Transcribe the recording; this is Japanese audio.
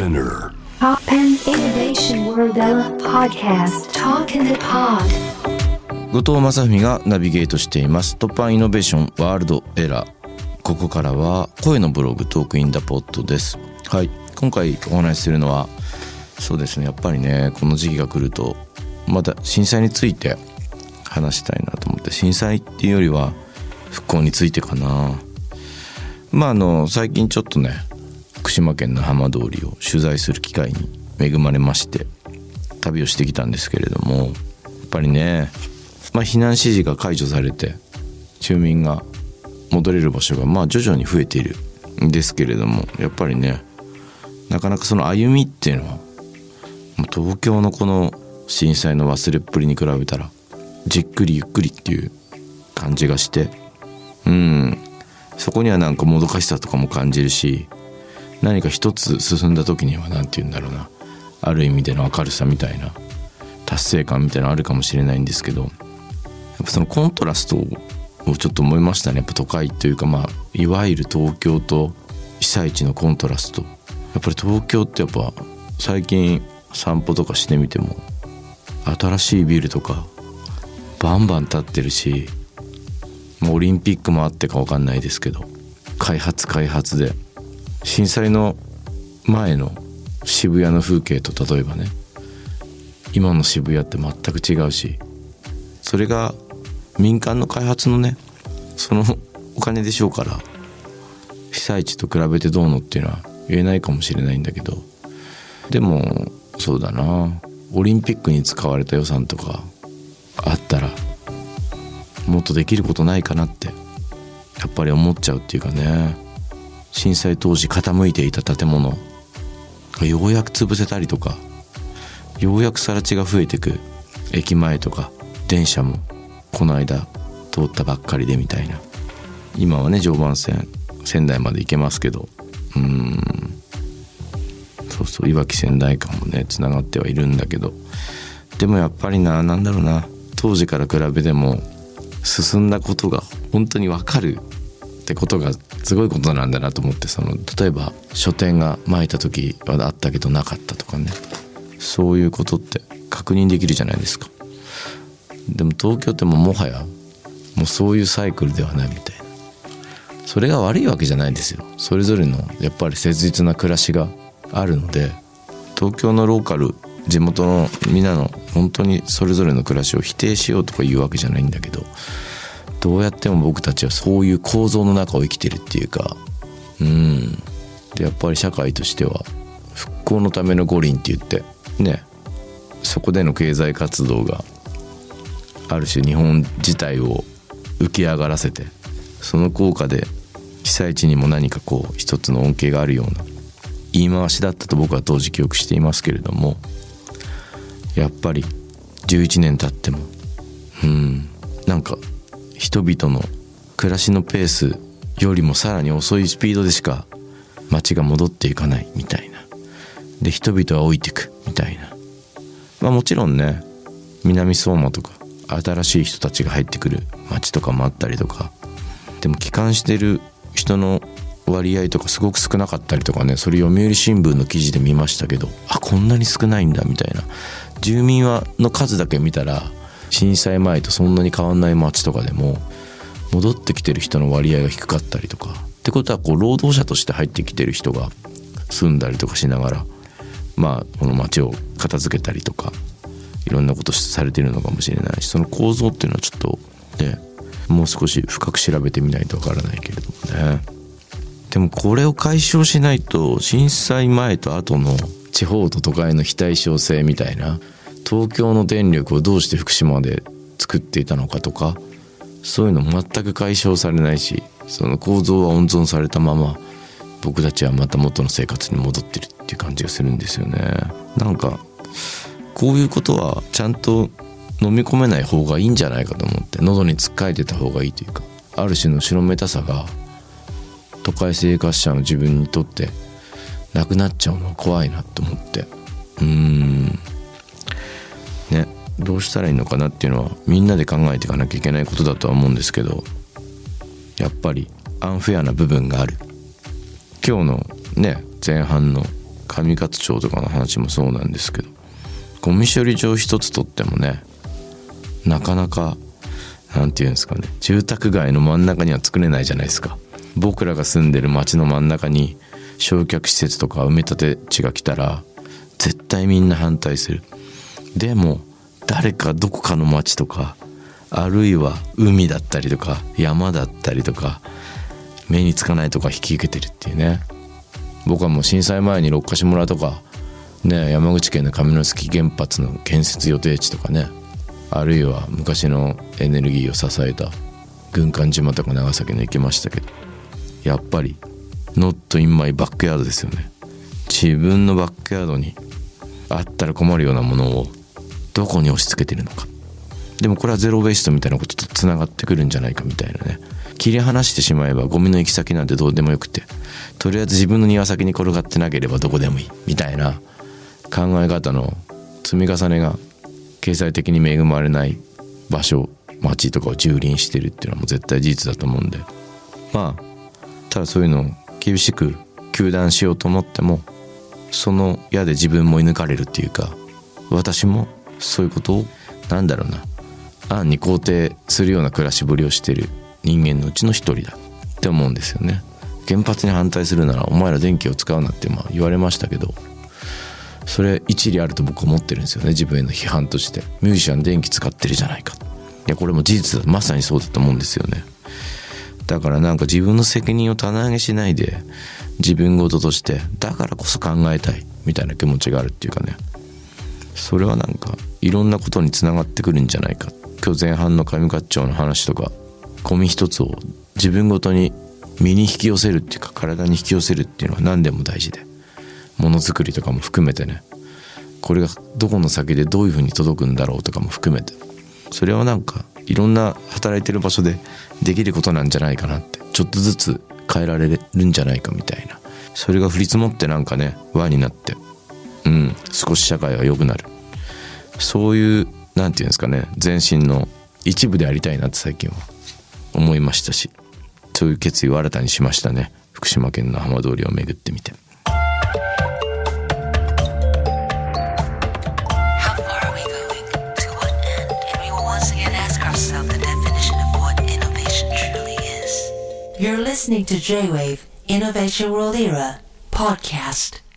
Spinner. Pop and Innovation World Podcast. Talk in the Pod. 後藤正文がナビゲートしています。突破イノベーションワールドエラー。ここからは声のブログトークインダポットです。はい。今回お話しするのはそうですねやっぱりねこの時期が来るとまた震災について話したいなと思って震災っていうよりは復興についてかな。まああの最近ちょっとね福島県の浜通りを取材する機会に恵まれまして旅をしてきたんですけれどもやっぱりねまあ、避難指示が解除されて住民が戻れる場所がまあ徐々に増えているんですけれどもやっぱりねなかなかその歩みっていうのは東京のこの震災の忘れっぷりに比べたらじっくりゆっくりっていう感じがしてうんそこにはなんかもどかしさとかも感じるし何か一つ進んだ時には何て言うんだろうな。ある意味での明るさみたいな達成感みたいなのあるかもしれないんですけど。やっぱそのコントラストをちょっと思いましたね。やっぱ都会というかまあいわゆる東京と被災地のコントラスト。やっぱり東京ってやっぱ最近散歩とかしてみても新しいビルとかバンバン建ってるしもうオリンピックもあってか分かんないですけど開発開発で震災の前の渋谷の風景と例えばね今の渋谷って全く違うしそれが民間の開発のねそのお金でしょうから被災地と比べてどうのっていうのは言えないかもしれないんだけどでもそうだな。オリンピックに使われた予算とかあったらもっとできることないかなってやっぱり思っちゃうっていうかね。震災当時傾いていた建物。がようやく潰せたりとかようやく更地が増えてく駅前とか電車もこの間通ったばっかりでみたいな。今はね常磐線仙台まで行けますけど。うん。そうそういわき仙台間もねつながってはいるんだけど。でもやっぱりな何だろうな。当時から比べても進んだことが本当に分かるってことがすごいことなんだなと思ってその例えば書店が巻いた時はあったけどなかったとかね。そういうことって確認できるじゃないですか。でも東京ってももはやもうそういうサイクルではないみたいな。それが悪いわけじゃないんですよ。それぞれのやっぱり切実な暮らしがあるので東京のローカル地元のみんなの本当にそれぞれの暮らしを否定しようとか言うわけじゃないんだけどどうやっても僕たちはそういう構造の中を生きてるっていうかうん。でやっぱり社会としては復興のための五輪って言ってね。そこでの経済活動がある種日本自体を浮き上がらせてその効果で被災地にも何かこう一つの恩恵があるような言い回しだったと僕は当時記憶していますけれどもやっぱり11年経ってもうん。なんか人々の暮らしのペースよりもさらに遅いスピードでしか街が戻っていかないみたいな。で人々は老いてくみたいな。まあもちろんね南相馬とか新しい人たちが入ってくる街とかもあったりとか。でも帰還してる人の割合とかすごく少なかったりとかねそれ読売新聞の記事で見ましたけどあこんなに少ないんだみたいな。住民はの数だけ見たら震災前とそんなに変わんない街とかでも戻ってきてる人の割合が低かったりとかってことはこう労働者として入ってきてる人が住んだりとかしながらまあこの街を片付けたりとかいろんなことされてるのかもしれないしその構造っていうのはちょっとねもう少し深く調べてみないとわからないけれどもね。でもこれを解消しないと震災前と後の地方と都会の非対称性みたいな東京の電力をどうして福島で作っていたのかとかそういうの全く解消されないしその構造は温存されたまま僕たちはまた元の生活に戻ってるっていう感じがするんですよね。なんかこういうことはちゃんと飲み込めない方がいいんじゃないかと思って喉につっかえてた方がいいというかある種の後ろめたさが都会生活者の自分にとってなくなっちゃうのは怖いなと思って。うーん。どうしたらいいのかなっていうのはみんなで考えていかなきゃいけないことだとは思うんですけどやっぱりアンフェアな部分がある。今日のね前半の上勝町とかの話もそうなんですけどゴミ処理場一つとってもねなかなかなんていうんですかね住宅街の真ん中には作れないじゃないですか。僕らが住んでる町の真ん中に焼却施設とか埋め立て地が来たら絶対みんな反対する。でも誰かどこかの町とかあるいは海だったりとか山だったりとか目につかないとか引き受けてるっていうね。僕はもう震災前に六ヶ所村とかね山口県の上関原発の建設予定地とかねあるいは昔のエネルギーを支えた軍艦島とか長崎の行きましたけどやっぱり「not in my backyard」ですよね。自分のバックヤードにあったら困るようなものをどこに押し付けてるのか。でもこれはゼロベーストみたいなこととつながってくるんじゃないかみたいなね。切り離してしまえばゴミの行き先なんてどうでもよくて。とりあえず自分の庭先に転がってなければどこでもいい。みたいな。考え方の積み重ねが経済的に恵まれない場所町とかを蹂躙してるっていうのはもう絶対事実だと思うんで。まあただそういうのを厳しく糾弾しようと思ってもその矢で自分も射抜かれるっていうか私もそういうこと？なんだろうな。暗に肯定するような暮らしぶりをしてる。人間のうちの一人だ。って思うんですよね。原発に反対するならお前ら電気を使うなってまあ言われましたけど。それ一理あると僕思ってるんですよね。自分への批判として。ミュージシャン電気使ってるじゃないか。いやこれも事実だ。まさにそうだと思うんですよね。だからなんか自分の責任を棚上げしないで自分事としてだからこそ考えたいみたいな気持ちがあるっていうかね。それはなんかいろんなことにつながってくるんじゃないか。今日前半の上勝町の話とかゴミ一つを自分ごとに身に引き寄せるっていうか体に引き寄せるっていうのは何でも大事で。ものづくりとかも含めてね。これがどこの先でどういうふうに届くんだろうとかも含めて。それはなんかいろんな働いてる場所でできることなんじゃないかなって。ちょっとずつ変えられるんじゃないかみたいな。それが降り積もってなんかね輪になって。うん、少し社会が良くなる。そういうなんていうんですかね。全身の一部でありたいなって最近は思いましたし。そういう決意を新たにしましたね。福島県の浜通りを巡ってみて。J-Wave Innovation World Podcast.